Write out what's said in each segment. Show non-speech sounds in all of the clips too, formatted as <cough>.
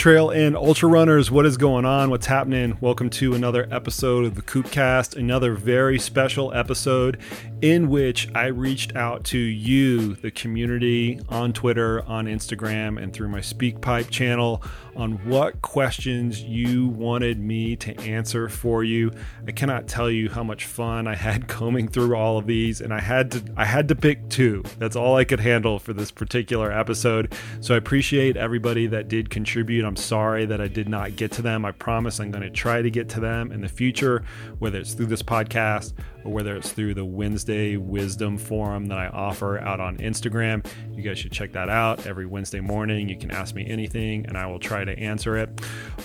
Trail and ultra runners, what is going on? What's happening? Welcome to another episode of the Coopcast, another very special episode in which I reached out to you, the community, on Twitter, on Instagram, and through my SpeakPipe channel on what questions you wanted me to answer for you. I cannot tell you how much fun I had <laughs> combing through all of these, and I had to I had to pick two. That's all I could handle for this particular episode. So I appreciate everybody that did contribute. I'm sorry that I did not get to them. I promise I'm going to try to get to them in the future, whether it's through this podcast or whether it's through the Wednesday Wisdom Forum that I offer out on Instagram. You guys should check that out every Wednesday morning. You can ask me anything and I will try to answer it.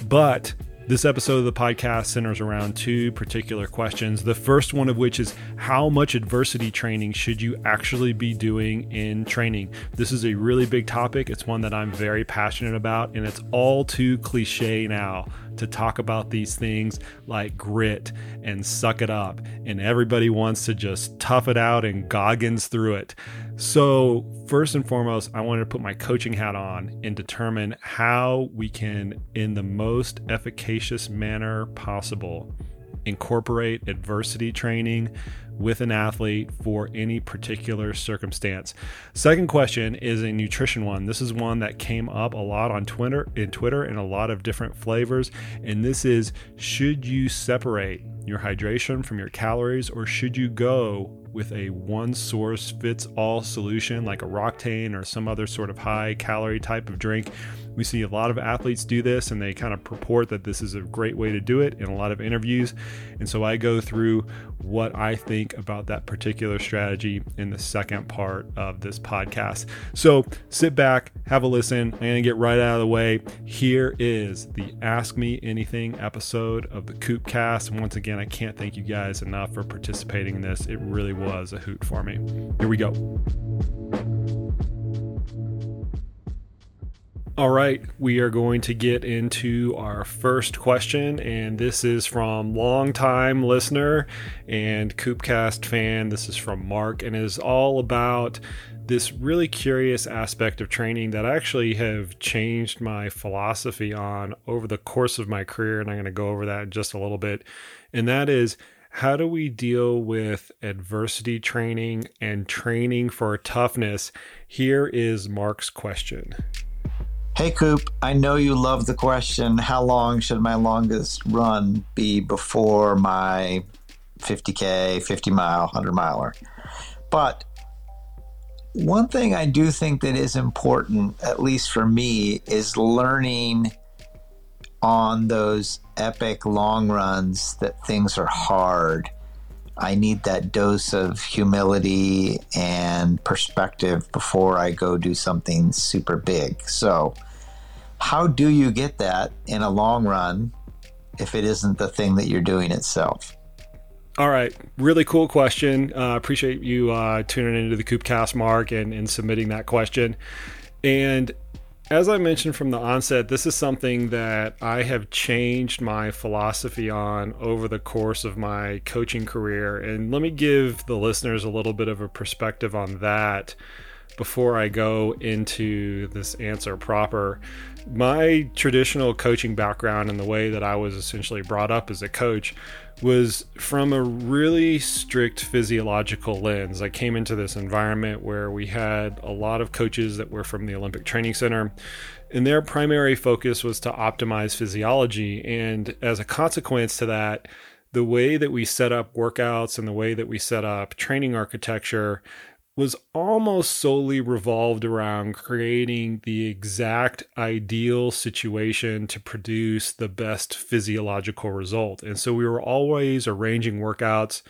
But this episode of the podcast centers around two particular questions. The first one of which is how much adversity training should you actually be doing in training? This is a really big topic. It's one that I'm very passionate about, and it's all too cliche now to talk about these things like grit and suck it up. And everybody wants to just tough it out and goggins through it. So, first and foremost, I wanted to put my coaching hat on and determine how we can, in the most efficacious manner possible, incorporate adversity training with an athlete for any particular circumstance. Second question is a nutrition one. This is one that came up a lot on Twitter in Twitter in a lot of different flavors and this is should you separate your hydration from your calories or should you go with a one source fits all solution like a Roctane or some other sort of high calorie type of drink we see a lot of athletes do this and they kind of purport that this is a great way to do it in a lot of interviews. And so I go through what I think about that particular strategy in the second part of this podcast. So sit back, have a listen. I'm going to get right out of the way. Here is the Ask Me Anything episode of the Coopcast. And once again, I can't thank you guys enough for participating in this. It really was a hoot for me. Here we go. All right, we are going to get into our first question, and this is from longtime listener and Coopcast fan. This is from Mark, and is all about this really curious aspect of training that I actually have changed my philosophy on over the course of my career, and I'm going to go over that just a little bit. And that is how do we deal with adversity training and training for toughness? Here is Mark's question. Hey, Coop, I know you love the question how long should my longest run be before my 50K, 50 mile, 100 miler? But one thing I do think that is important, at least for me, is learning on those epic long runs that things are hard. I need that dose of humility and perspective before I go do something super big. So, how do you get that in a long run if it isn't the thing that you're doing itself? All right, really cool question. Uh, appreciate you uh, tuning into the Coopcast, Mark, and, and submitting that question. And as I mentioned from the onset, this is something that I have changed my philosophy on over the course of my coaching career. And let me give the listeners a little bit of a perspective on that before I go into this answer proper my traditional coaching background and the way that I was essentially brought up as a coach was from a really strict physiological lens. I came into this environment where we had a lot of coaches that were from the Olympic Training Center, and their primary focus was to optimize physiology. And as a consequence to that, the way that we set up workouts and the way that we set up training architecture was almost solely revolved around creating the exact ideal situation to produce the best physiological result. And so we were always arranging workouts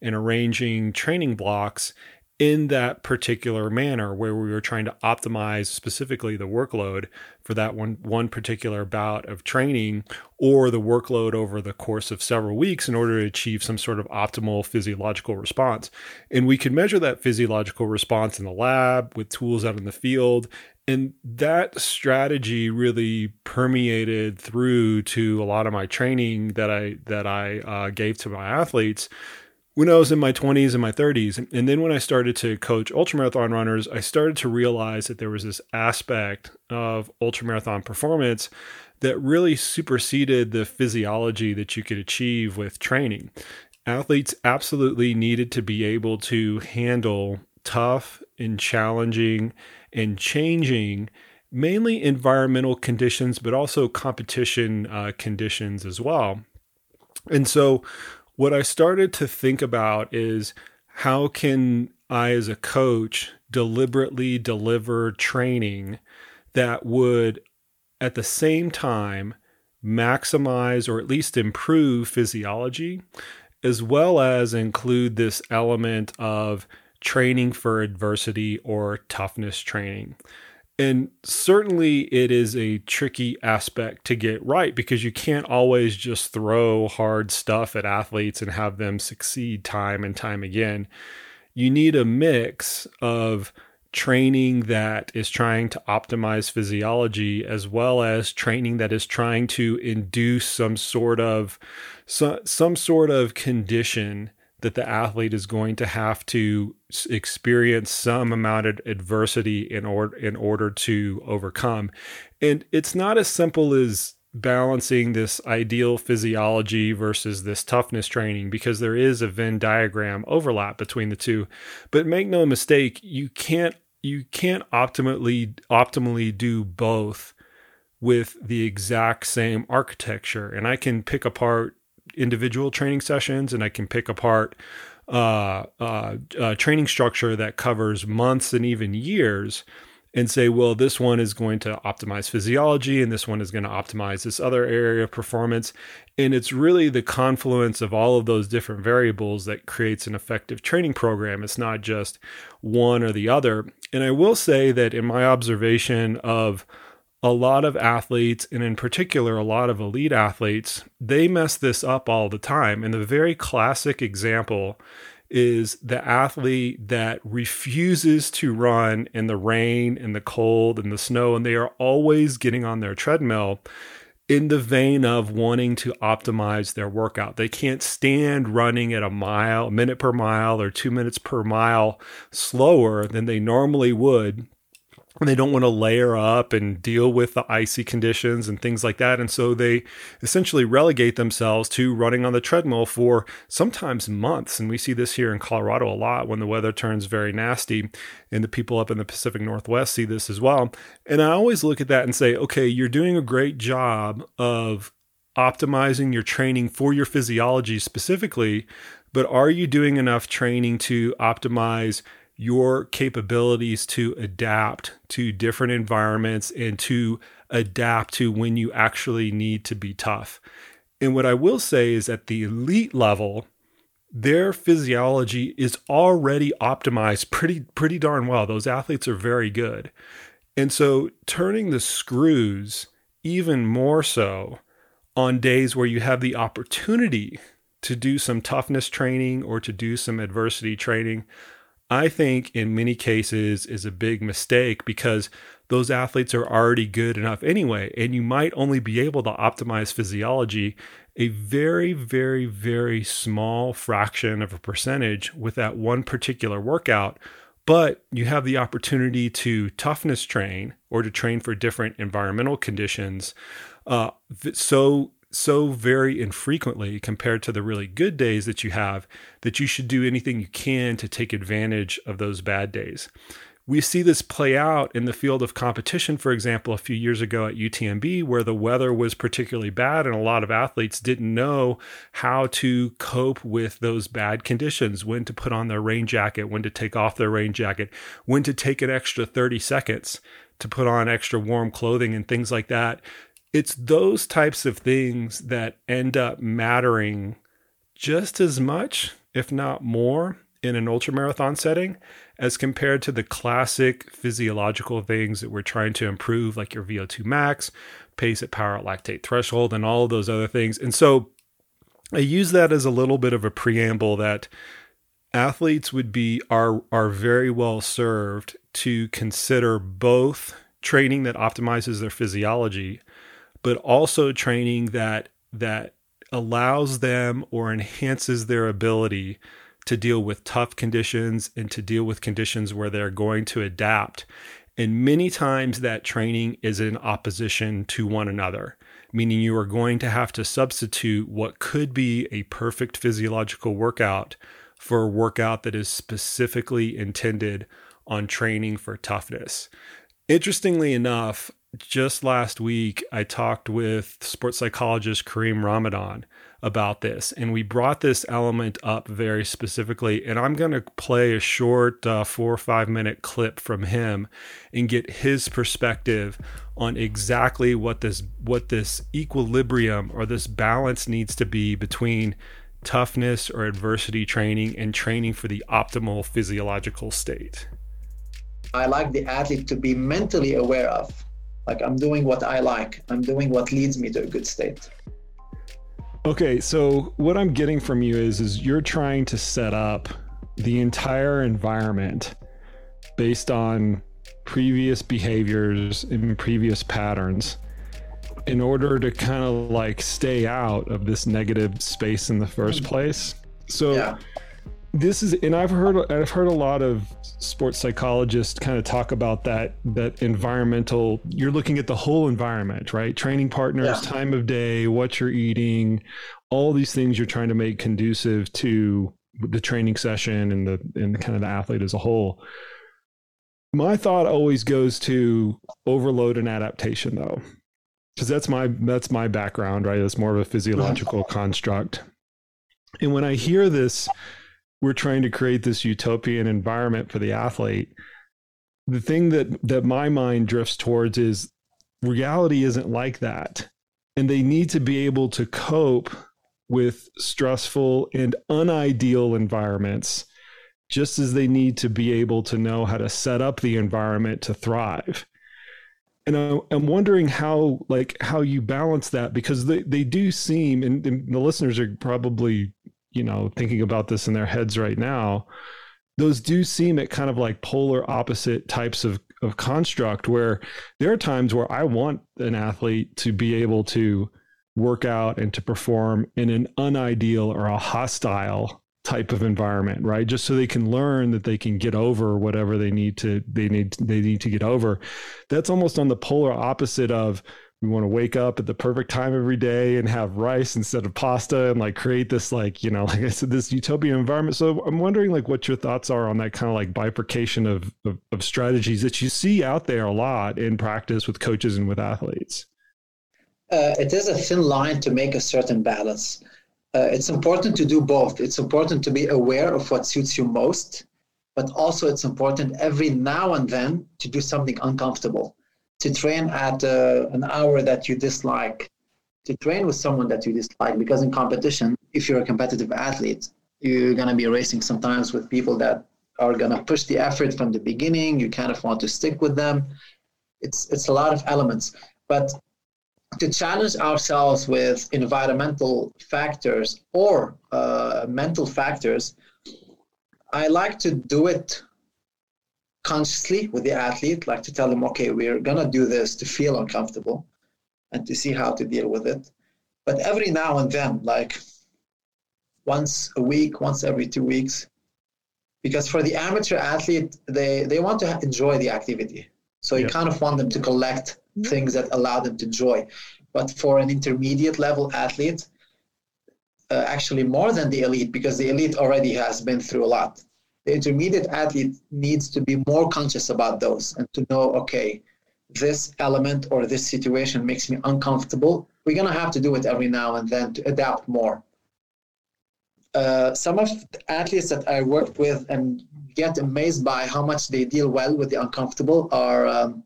and arranging training blocks in that particular manner where we were trying to optimize specifically the workload for that one one particular bout of training or the workload over the course of several weeks in order to achieve some sort of optimal physiological response. And we could measure that physiological response in the lab with tools out in the field. And that strategy really permeated through to a lot of my training that I that I uh, gave to my athletes when I was in my 20s and my 30s. And then when I started to coach ultramarathon runners, I started to realize that there was this aspect of ultramarathon performance that really superseded the physiology that you could achieve with training. Athletes absolutely needed to be able to handle tough and challenging and changing mainly environmental conditions, but also competition uh, conditions as well. And so, what I started to think about is how can I, as a coach, deliberately deliver training that would, at the same time, maximize or at least improve physiology, as well as include this element of training for adversity or toughness training. And certainly it is a tricky aspect to get right because you can't always just throw hard stuff at athletes and have them succeed time and time again. You need a mix of training that is trying to optimize physiology as well as training that is trying to induce some sort of some, some sort of condition that the athlete is going to have to experience some amount of adversity in order in order to overcome. And it's not as simple as balancing this ideal physiology versus this toughness training because there is a Venn diagram overlap between the two. But make no mistake, you can't you can't optimally optimally do both with the exact same architecture. And I can pick apart individual training sessions and I can pick apart uh, uh, uh, training structure that covers months and even years and say, well, this one is going to optimize physiology and this one is going to optimize this other area of performance. And it's really the confluence of all of those different variables that creates an effective training program. It's not just one or the other. And I will say that in my observation of a lot of athletes, and in particular, a lot of elite athletes, they mess this up all the time. And the very classic example is the athlete that refuses to run in the rain and the cold and the snow, and they are always getting on their treadmill in the vein of wanting to optimize their workout. They can't stand running at a mile, a minute per mile, or two minutes per mile slower than they normally would they don't want to layer up and deal with the icy conditions and things like that. And so they essentially relegate themselves to running on the treadmill for sometimes months. And we see this here in Colorado a lot when the weather turns very nasty. And the people up in the Pacific Northwest see this as well. And I always look at that and say, okay, you're doing a great job of optimizing your training for your physiology specifically, but are you doing enough training to optimize? Your capabilities to adapt to different environments and to adapt to when you actually need to be tough. And what I will say is at the elite level, their physiology is already optimized pretty pretty darn well. Those athletes are very good. And so turning the screws even more so on days where you have the opportunity to do some toughness training or to do some adversity training, I think in many cases is a big mistake because those athletes are already good enough anyway. And you might only be able to optimize physiology a very, very, very small fraction of a percentage with that one particular workout. But you have the opportunity to toughness train or to train for different environmental conditions uh, so so very infrequently compared to the really good days that you have that you should do anything you can to take advantage of those bad days. We see this play out in the field of competition, for example, a few years ago at UTMB, where the weather was particularly bad and a lot of athletes didn't know how to cope with those bad conditions, when to put on their rain jacket, when to take off their rain jacket, when to take an extra 30 seconds to put on extra warm clothing and things like that it's those types of things that end up mattering just as much, if not more, in an ultramarathon setting as compared to the classic physiological things that we're trying to improve, like your VO2 max, pace at power at lactate threshold, and all those other things. And so I use that as a little bit of a preamble that athletes would be are are very well served to consider both training that optimizes their physiology but also training that that allows them or enhances their ability to deal with tough conditions and to deal with conditions where they're going to adapt. And many times that training is in opposition to one another, meaning you are going to have to substitute what could be a perfect physiological workout for a workout that is specifically intended on training for toughness. Interestingly enough, just last week, I talked with sports psychologist Kareem Ramadan about this, and we brought this element up very specifically. And I'm going to play a short uh, four or five minute clip from him and get his perspective on exactly what this what this equilibrium or this balance needs to be between toughness or adversity training and training for the optimal physiological state. I like the athlete to be mentally aware of like i'm doing what i like. I'm doing what leads me to a good state. Okay so what i'm getting from you is is you're trying to set up the entire environment based on previous behaviors and previous patterns in order to kind of like stay out of this negative space in the first mm. place. So yeah this is and i've heard i've heard a lot of sports psychologists kind of talk about that that environmental you're looking at the whole environment right? Training partners yeah. time of day what you're eating all these things you're trying to make conducive to the training session and the and kind of the athlete as a whole. My thought always goes to overload and adaptation though because that's my that's my background right? It's more of a physiological uh-huh. construct. And when i hear this we're trying to create this utopian environment for the athlete the thing that that my mind drifts towards is reality isn't like that. And they need to be able to cope with stressful and unideal environments just as they need to be able to know how to set up the environment to thrive. And I'm wondering how like how you balance that because they, they do seem and, and the listeners are probably you know thinking about this in their heads right now those do seem at kind of like polar opposite types of of construct where there are times where I want an athlete to be able to work out and to perform in an unideal or a hostile type of environment right? Just so they can learn that they can get over whatever they need to they need they need to get over. That's almost on the polar opposite of we want to wake up at the perfect time every day and have rice instead of pasta and like create this like you know <laughs> like i said this utopian environment. So i'm wondering like what your thoughts are on that kind of like bifurcation of, of, of strategies that you see out there a lot in practice with coaches and with athletes. Uh, it is a thin line to make a certain balance. Uh, it's important to do both. It's important to be aware of what suits you most but also it's important every now and then to do something uncomfortable to train at uh, an hour that you dislike, to train with someone that you dislike, because in competition, if you're a competitive athlete, you're going to be racing sometimes with people that are going to push the effort from the beginning. You kind of want to stick with them. It's it's a lot of elements, but to challenge ourselves with environmental factors or uh, mental factors, I like to do it consciously with the athlete, like to tell them, okay, we're going to do this to feel uncomfortable and to see how to deal with it. But every now and then, like once a week, once every two weeks, because for the amateur athlete, they, they want to enjoy the activity. So you kind of want them to collect things that allow them to enjoy. But for an intermediate level athlete, uh, actually more than the elite, because the elite already has been through a lot the intermediate athlete needs to be more conscious about those and to know okay this element or this situation makes me uncomfortable. We're going to have to do it every now and then to adapt more. Uh, some of the athletes that i worked with and get amazed by how much they deal well with the uncomfortable are um,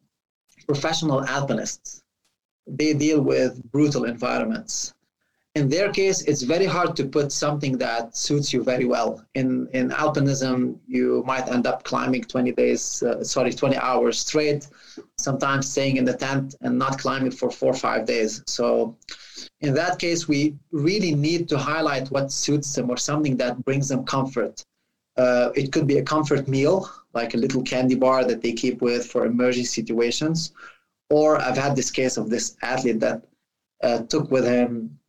professional alpinists they deal with brutal environments in their case, it's very hard to put something that suits you very well. In in alpinism, you might end up climbing 20 days, uh, sorry, 20 hours straight, sometimes staying in the tent and not climbing for four or five days. So, in that case, we really need to highlight what suits them or something that brings them comfort. Uh, it could be a comfort meal, like a little candy bar that they keep with for emergency situations. Or I've had this case of this athlete that uh, took with him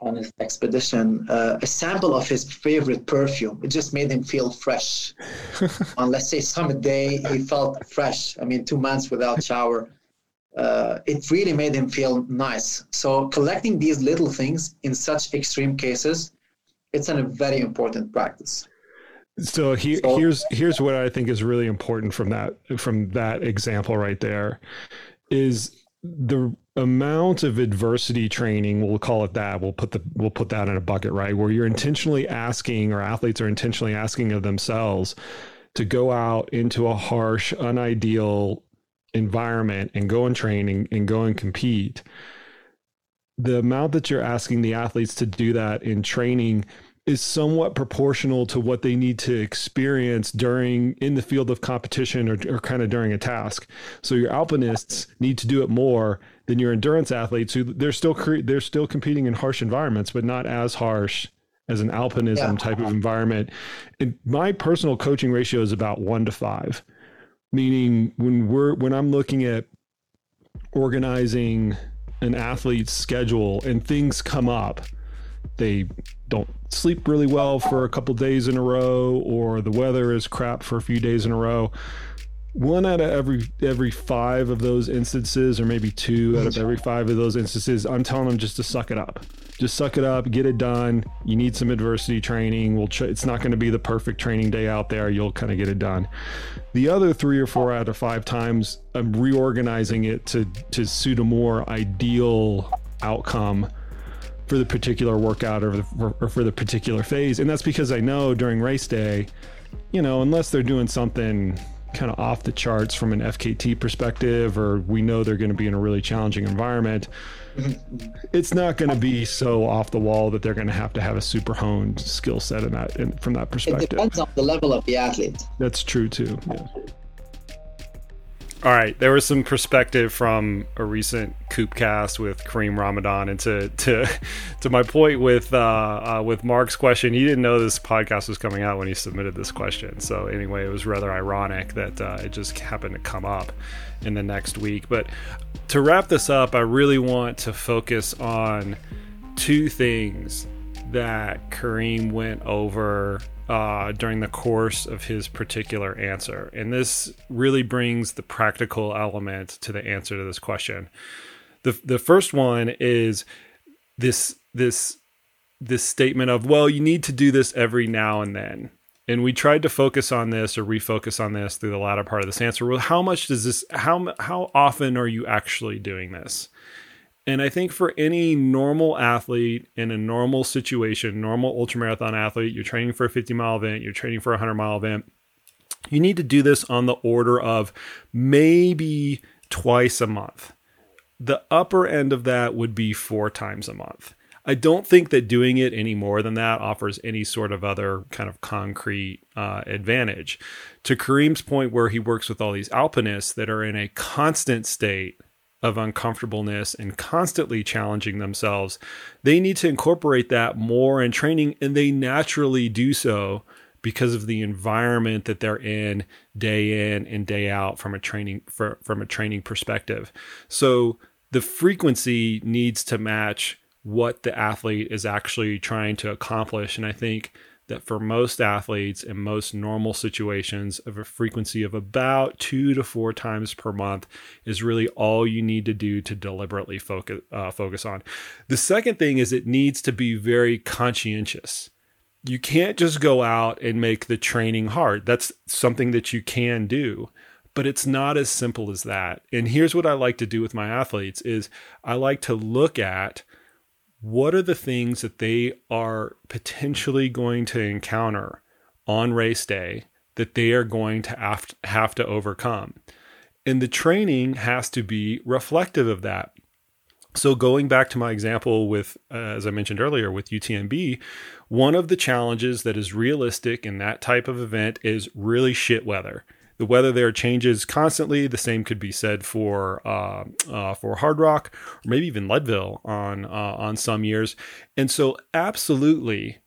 on his expedition uh, a sample of his favorite perfume. It just made him feel fresh. <laughs> on let's say summit day, he felt fresh. I mean, two months without shower. Uh, it really made him feel nice. So collecting these little things in such extreme cases, it's a very important practice. So, he, so here's here's what I think is really important from that from that example right there is the amount of adversity training we'll call it that we'll put the we'll put that in a bucket right where you're intentionally asking or athletes are intentionally asking of themselves to go out into a harsh unideal environment and go and train and, and go and compete the amount that you're asking the athletes to do that in training is somewhat proportional to what they need to experience during in the field of competition or, or kind of during a task. So your alpinists need to do it more than your endurance athletes who they're still cre- they're still competing in harsh environments, but not as harsh as an alpinism yeah. type of environment. And my personal coaching ratio is about one to five, meaning when we're when I'm looking at organizing an athlete's schedule and things come up they don't sleep really well for a couple days in a row or the weather is crap for a few days in a row one out of every every five of those instances or maybe two out of every five of those instances i'm telling them just to suck it up. Just suck it up get it done. You need some adversity training. We'll it's not going to be the perfect training day out there. You'll kind of get it done. The other three or four out of five times i'm reorganizing it to to suit a more ideal outcome for the particular workout or, the, or for the particular phase. And that's because I know during race day, you know, unless they're doing something kind of off the charts from an FKT perspective, or we know they're going to be in a really challenging environment, it's not going to be so off the wall that they're going to have to have a super honed skill set in that in, from that perspective. It depends on the level of the athlete. That's true too. Yeah. All right, there was some perspective from a recent Coopcast with Kareem Ramadan, and to to <laughs> to my point with uh, uh, with Mark's question, he didn't know this podcast was coming out when he submitted this question. So anyway, it was rather ironic that uh, it just happened to come up in the next week. But to wrap this up, I really want to focus on two things that Kareem went over uh, during the course of his particular answer. And this really brings the practical element to the answer to this question. The, the first one is this this this statement of well you need to do this every now and then and we tried to focus on this or refocus on this through the latter part of this answer well how much does this how how often are you actually doing this and I think for any normal athlete in a normal situation, normal ultramarathon athlete, you're training for a 50 mile event, you're training for a 100 mile event, you need to do this on the order of maybe twice a month. The upper end of that would be four times a month. I don't think that doing it any more than that offers any sort of other kind of concrete uh, advantage. To Kareem's point, where he works with all these alpinists that are in a constant state of uncomfortableness and constantly challenging themselves, they need to incorporate that more in training, and they naturally do so because of the environment that they're in day in and day out from a training for, from a training perspective. So the frequency needs to match what the athlete is actually trying to accomplish, and I think that for most athletes in most normal situations of a frequency of about two to four times per month is really all you need to do to deliberately focus uh, focus on. The second thing is it needs to be very conscientious. You can't just go out and make the training hard. That's something that you can do, but it's not as simple as that. And here's what I like to do with my athletes is I like to look at what are the things that they are potentially going to encounter on race day that they are going to have, to overcome. And the training has to be reflective of that. So, going back to my example with, uh, as I mentioned earlier, with UTMB, one of the challenges that is realistic in that type of event is really shit weather. The weather there changes constantly. The same could be said for uh, uh, for Hardrock, or maybe even Leadville on uh, on some years. And so, absolutely,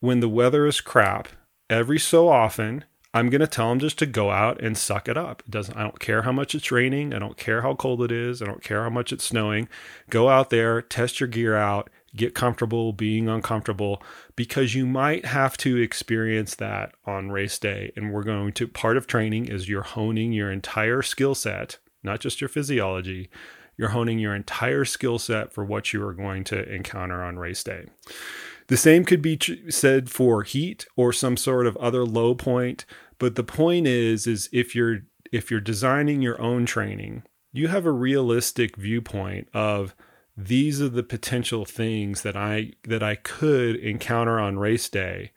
when the weather is crap, every so often, I'm going to tell them just to go out and suck it up. It doesn't I don't care how much it's raining, I don't care how cold it is, I don't care how much it's snowing. Go out there, test your gear out, get comfortable being uncomfortable because you might have to experience that on race day. And we're going to, part of training is you're honing your entire skill set, not just your physiology. You're honing your entire skill set for what you are going to encounter on race day. The same could be said for heat or some sort of other low point, but the point is is if you're if you're designing your own training, you have a realistic viewpoint of these are the potential things that I that I could encounter on race day.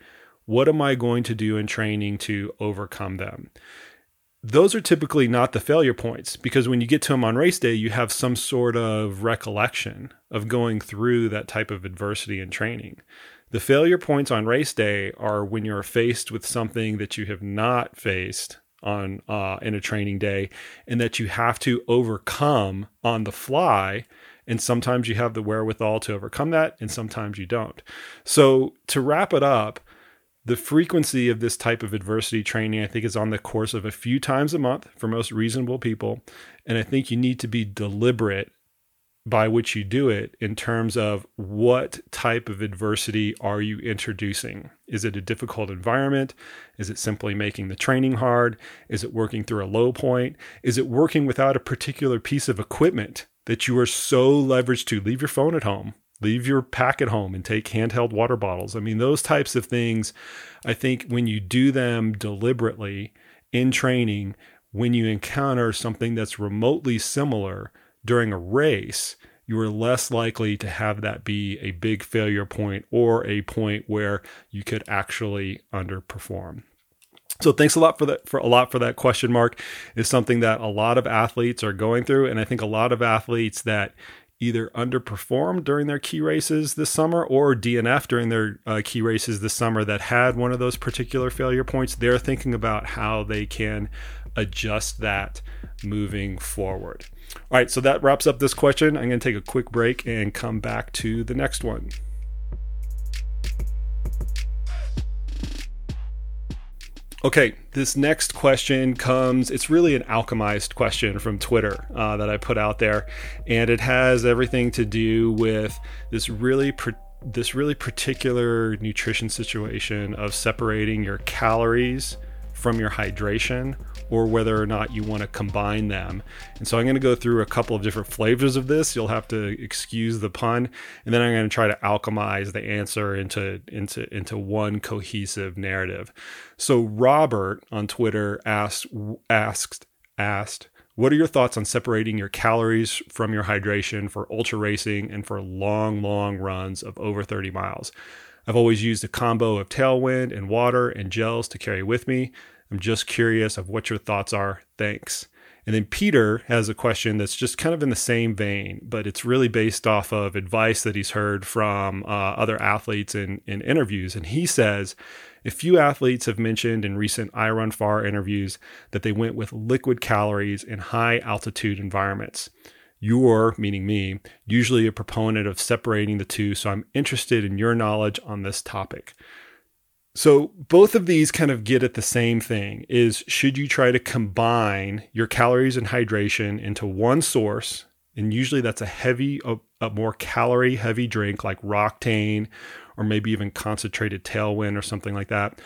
What am I going to do in training to overcome them? Those are typically not the failure points because when you get to them on race day, you have some sort of recollection of going through that type of adversity in training. The failure points on race day are when you're faced with something that you have not faced on uh, in a training day and that you have to overcome on the fly and sometimes you have the wherewithal to overcome that, and sometimes you don't. So, to wrap it up, the frequency of this type of adversity training, I think, is on the course of a few times a month for most reasonable people. And I think you need to be deliberate by which you do it in terms of what type of adversity are you introducing? Is it a difficult environment? Is it simply making the training hard? Is it working through a low point? Is it working without a particular piece of equipment that you are so leveraged to leave your phone at home, leave your pack at home and take handheld water bottles. I mean, those types of things, I think when you do them deliberately in training, when you encounter something that's remotely similar during a race, you are less likely to have that be a big failure point or a point where you could actually underperform. So thanks a lot for that for a lot for that question mark is something that a lot of athletes are going through and I think a lot of athletes that either underperformed during their key races this summer or DNF during their uh, key races this summer that had one of those particular failure points they're thinking about how they can adjust that moving forward. All right, so that wraps up this question. I'm going to take a quick break and come back to the next one. Okay, this next question comes, it's really an alchemized question from Twitter uh, that I put out there. And it has everything to do with this really. this really particular nutrition situation of separating your calories from your hydration or whether or not you want to combine them. And so I'm going to go through a couple of different flavors of this. You'll have to excuse the pun, and then I'm going to try to alchemize the answer into into into one cohesive narrative. So Robert on Twitter asked asked asked what are your thoughts on separating your calories from your hydration for ultra racing and for long, long runs of over 30 miles? I've always used a combo of tailwind and water and gels to carry with me. I'm just curious of what your thoughts are. Thanks. And then Peter has a question that's just kind of in the same vein, but it's really based off of advice that he's heard from uh, other athletes in, in interviews. And he says, a few athletes have mentioned in recent iRunFar interviews that they went with liquid calories in high altitude environments. You're, meaning me, usually a proponent of separating the two, so I'm interested in your knowledge on this topic. So both of these kind of get at the same thing is should you try to combine your calories and hydration into one source? And usually that's a heavy a, a more calorie heavy drink like Roctane or maybe even concentrated tailwind or something like that.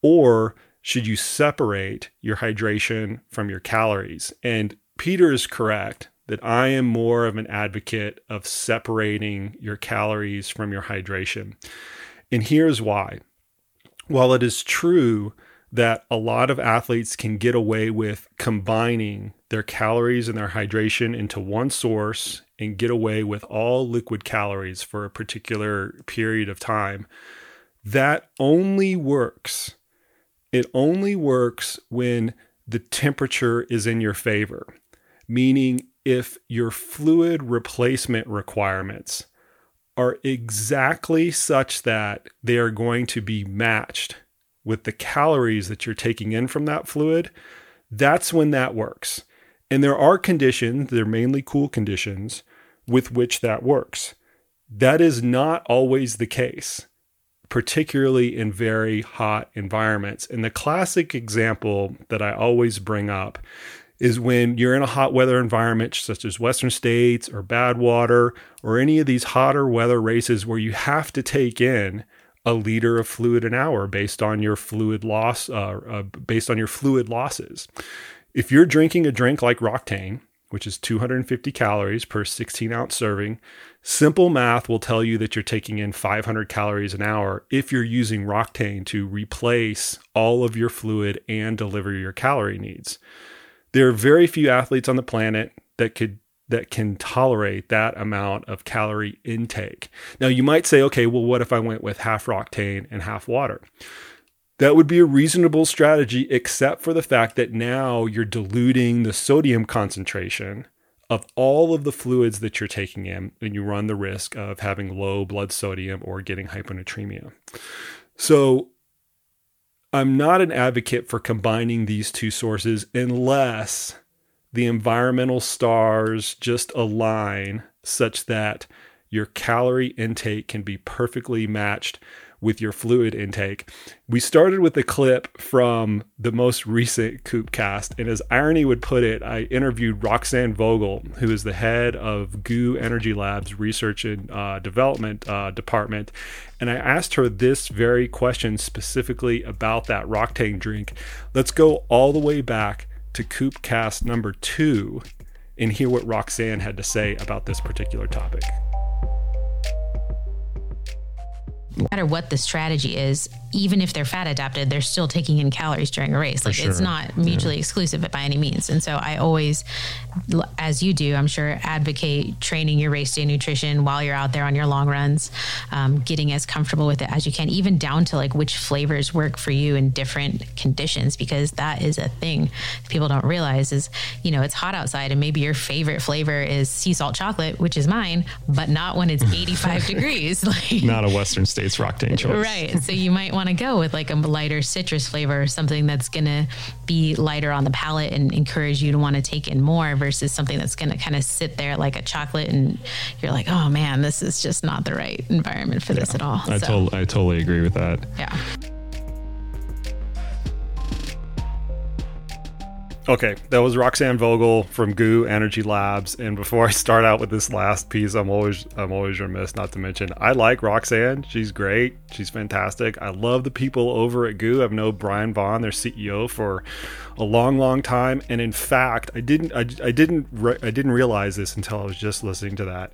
Or should you separate your hydration from your calories? And Peter is correct that I am more of an advocate of separating your calories from your hydration. And here's why while it is true that a lot of athletes can get away with combining their calories and their hydration into one source and get away with all liquid calories for a particular period of time, that only works. It only works when the temperature is in your favor, meaning if your fluid replacement requirements are exactly such that they are going to be matched with the calories that you're taking in from that fluid, that's when that works. And there are conditions, they're mainly cool conditions, with which that works. That is not always the case, particularly in very hot environments. And the classic example that I always bring up is when you're in a hot weather environment such as western states or Badwater or any of these hotter weather races where you have to take in a liter of fluid an hour based on your fluid loss uh, uh, based on your fluid losses. If you're drinking a drink like Roctane which is 250 calories per 16 ounce serving simple math will tell you that you're taking in 500 calories an hour if you're using Roctane to replace all of your fluid and deliver your calorie needs there are very few athletes on the planet that could that can tolerate that amount of calorie intake. Now you might say, okay, well, what if I went with half Roctane and half water? That would be a reasonable strategy, except for the fact that now you're diluting the sodium concentration of all of the fluids that you're taking in, and you run the risk of having low blood sodium or getting hyponatremia. So I'm not an advocate for combining these two sources unless the environmental stars just align such that your calorie intake can be perfectly matched with your fluid intake. We started with a clip from the most recent Coopcast, and as irony would put it, I interviewed Roxanne Vogel, who is the head of GU Energy Labs Research and uh, Development uh, Department, and I asked her this very question specifically about that Rock Roctane drink. Let's go all the way back to Coopcast number two and hear what Roxanne had to say about this particular topic. no matter what the strategy is, even if they're fat adapted, they're still taking in calories during a race. Like sure. it's not mutually yeah. exclusive by any means. And so I always, as you do, I'm sure, advocate training your race day nutrition while you're out there on your long runs, um, getting as comfortable with it as you can, even down to like which flavors work for you in different conditions, because that is a thing people don't realize is, you know, it's hot outside and maybe your favorite flavor is sea salt chocolate, which is mine, but not when it's <laughs> 85 degrees. <laughs> Like not a Western States rock Roctane choice. Right. So you might want to go with like a lighter citrus flavor, something that's going to be lighter on the palate and encourage you to want to take in more versus something that's going to kind of sit there like a chocolate and you're like, oh man, this is just not the right environment for yeah, this at all. I, so, to- I totally agree with that. Yeah. Okay, that was Roxanne Vogel from GU Energy Labs. And before I start out with this last piece, I'm always I'm always remiss not to mention I like Roxanne. She's great. She's fantastic. I love the people over at GU. I've known Brian Vaughn, their CEO, for a long, long time. And in fact, I didn't I, I didn't re- I didn't realize this until I was just listening to that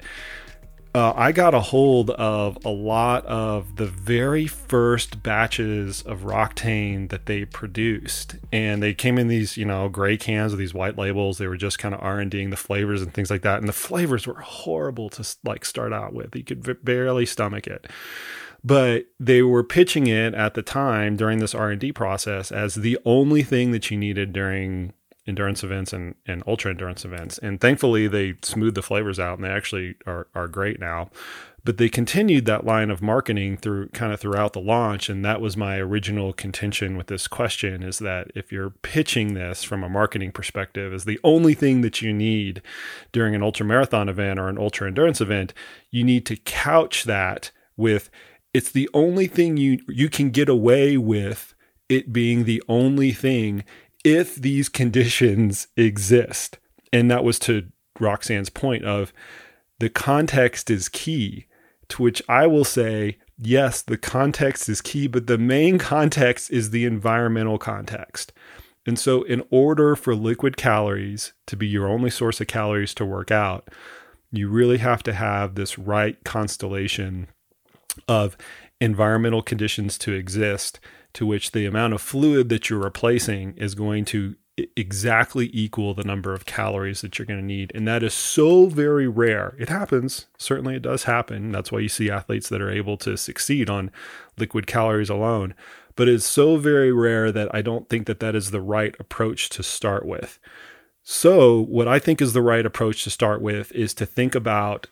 uh, I got a hold of a lot of the very first batches of Roctane that they produced, and they came in these, you know, gray cans with these white labels. They were just kind of R and Ding the flavors and things like that, and the flavors were horrible to like start out with. You could barely stomach it, but they were pitching it at the time during this R and D process as the only thing that you needed during endurance events and, and ultra endurance events. And thankfully, they smoothed the flavors out and they actually are, are great now. But they continued that line of marketing through kind of throughout the launch. And that was my original contention with this question is that if you're pitching this from a marketing perspective as the only thing that you need during an ultra marathon event or an ultra endurance event, you need to couch that with it's the only thing you you can get away with it being the only thing if these conditions exist. And that was to Roxanne's point of the context is key, to which I will say, yes, the context is key, but the main context is the environmental context. And so, in order for liquid calories to be your only source of calories to work out, you really have to have this right constellation of environmental conditions to exist to which the amount of fluid that you're replacing is going to exactly equal the number of calories that you're going to need. And that is so very rare. It happens. Certainly it does happen. That's why you see athletes that are able to succeed on liquid calories alone. But it's so very rare that I don't think that that is the right approach to start with. So, what I think is the right approach to start with is to think about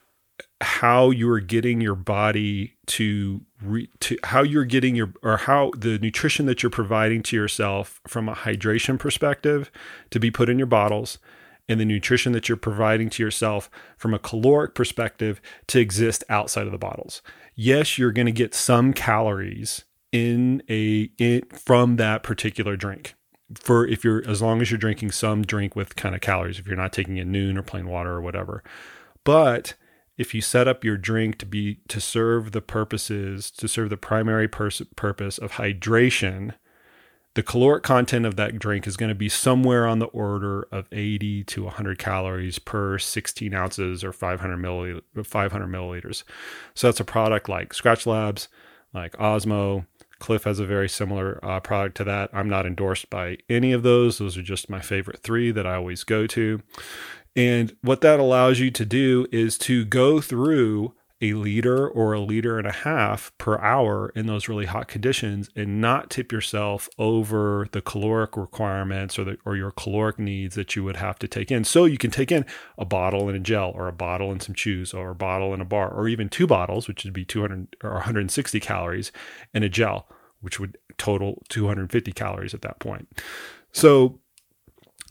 how you're getting your body to re, to how you're getting your or how the nutrition that you're providing to yourself from a hydration perspective to be put in your bottles and the nutrition that you're providing to yourself from a caloric perspective to exist outside of the bottles. Yes, you're going to get some calories in a in, from that particular drink for if you're as long as you're drinking some drink with kind of calories if you're not taking in Nuun or plain water or whatever but if you set up your drink to be to serve the purposes to serve the primary pers- purpose of hydration the caloric content of that drink is going to be somewhere on the order of 80 to 100 calories per 16 ounces or 500 milliliters 500 milliliters so that's a product like Skratch Labs like osmo Clif has a very similar uh, product to that. I'm not endorsed by any of those. Those are just my favorite three that I always go to. And what that allows you to do is to go through a liter or a liter and a half per hour in those really hot conditions and not tip yourself over the caloric requirements or the, or your caloric needs that you would have to take in. So you can take in a bottle and a gel or a bottle and some chews or a bottle and a bar or even two bottles, which would be 200 or 160 calories and a gel, which would total 250 calories at that point. So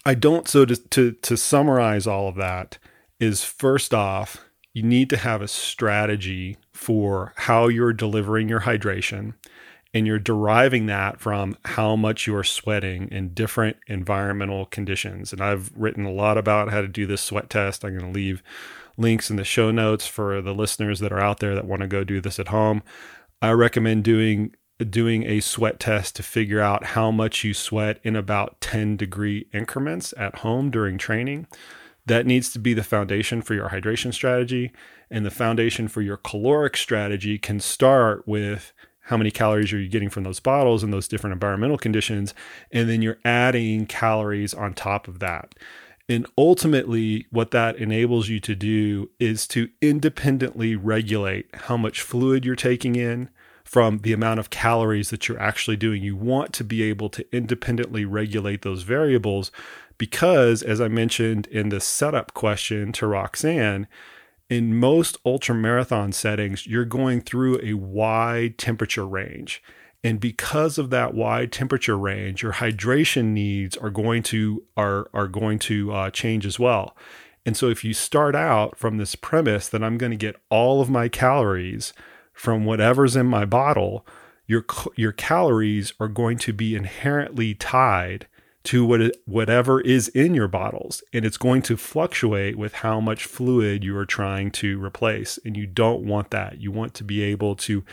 I don't so to to, to summarize all of that is first off you need to have a strategy for how you're delivering your hydration and you're deriving that from how much you're sweating in different environmental conditions. And I've written a lot about how to do this sweat test. I'm going to leave links in the show notes for the listeners that are out there that want to go do this at home. I recommend doing doing a sweat test to figure out how much you sweat in about 10 degree increments at home during training. That needs to be the foundation for your hydration strategy. And the foundation for your caloric strategy can start with how many calories are you getting from those bottles and those different environmental conditions. And then you're adding calories on top of that. And ultimately, what that enables you to do is to independently regulate how much fluid you're taking in from the amount of calories that you're actually doing. You want to be able to independently regulate those variables because, as I mentioned in the setup question to Roxanne, in most ultra marathon settings, you're going through a wide temperature range. And because of that wide temperature range, your hydration needs are going to are are going to uh, change as well. And so, if you start out from this premise that I'm going to get all of my calories from whatever's in my bottle, your your calories are going to be inherently tied to what whatever is in your bottles and it's going to fluctuate with how much fluid you are trying to replace and you don't want that. You want to be able to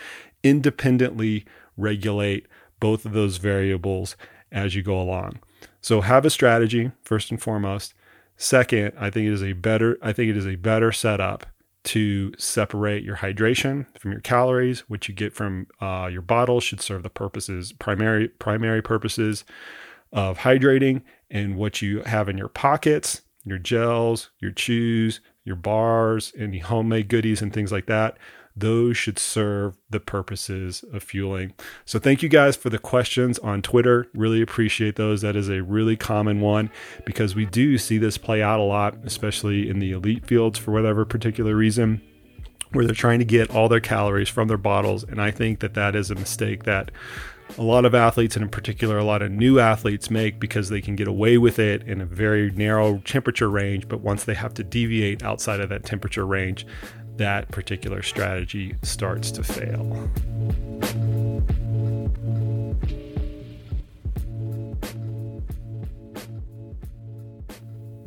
independently regulate both of those variables as you go along. So have a strategy first and foremost. Second i think it is a better i think it is a better setup to separate your hydration from your calories what you get from uh, your bottle should serve the purposes primary primary purposes of hydrating and what you have in your pockets, your gels, your chews, your bars, any homemade goodies and things like that. Those should serve the purposes of fueling. So, thank you guys for the questions on Twitter. Really appreciate those. That is a really common one because we do see this play out a lot, especially in the elite fields for whatever particular reason where they're trying to get all their calories from their bottles. And I think that that is a mistake that a lot of athletes, and in particular, a lot of new athletes make because they can get away with it in a very narrow temperature range. But once they have to deviate outside of that temperature range, that particular strategy starts to fail.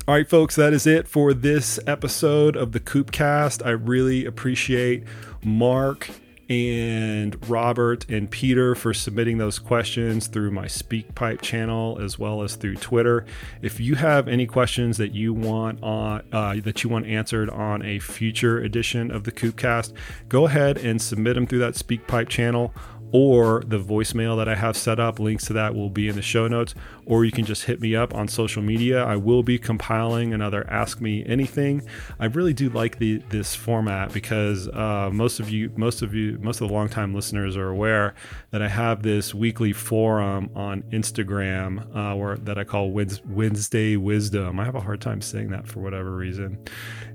All right, folks, that is it for this episode of the Coopcast. I really appreciate Mark and Robert and Peter for submitting those questions through my SpeakPipe channel as well as through Twitter. If you have any questions that you want on uh, that you want answered on a future edition of the Coopcast, go ahead and submit them through that SpeakPipe channel or the voicemail that I have set up. Links to that will be in the show notes, or you can just hit me up on social media. I will be compiling another Ask Me Anything. I really do like the this format because uh, most of you, most of you, most of the longtime listeners are aware that I have this weekly forum on Instagram uh, where that I call Wednesday Wisdom. I have a hard time saying that for whatever reason,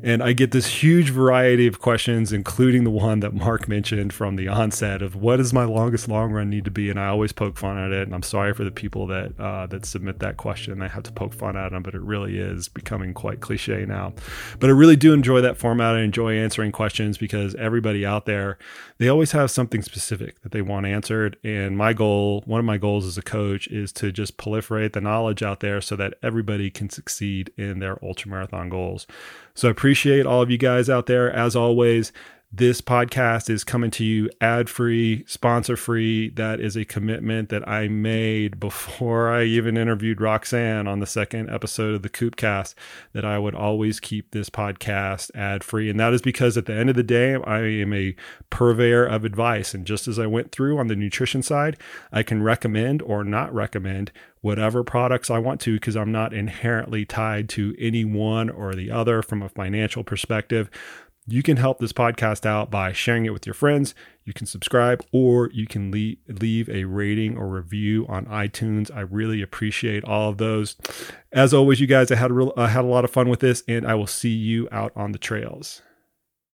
and I get this huge variety of questions, including the one that Mark mentioned from the onset of what does my longest long run need to be? And I always poke fun at it. And I'm sorry for the people that uh, that submit that question. I have to poke fun at them, but it really is becoming quite cliche now. But I really do enjoy that format. I enjoy answering questions because everybody out there, they always have something specific that they want answered. And my goal, one of my goals as a coach, is to just proliferate the knowledge out there so that everybody can succeed in their ultramarathon goals. So I appreciate all of you guys out there. As always, this podcast is coming to you ad free, sponsor free. That is a commitment that I made before I even interviewed Roxanne on the second episode of the Coopcast that I would always keep this podcast ad free. And that is because at the end of the day, I am a purveyor of advice. And just as I went through on the nutrition side, I can recommend or not recommend whatever products I want to because I'm not inherently tied to any one or the other from a financial perspective. You can help this podcast out by sharing it with your friends. You can subscribe or you can leave, leave a rating or review on iTunes. I really appreciate all of those. As always, you guys, I had, a real, I had a lot of fun with this, and I will see you out on the trails.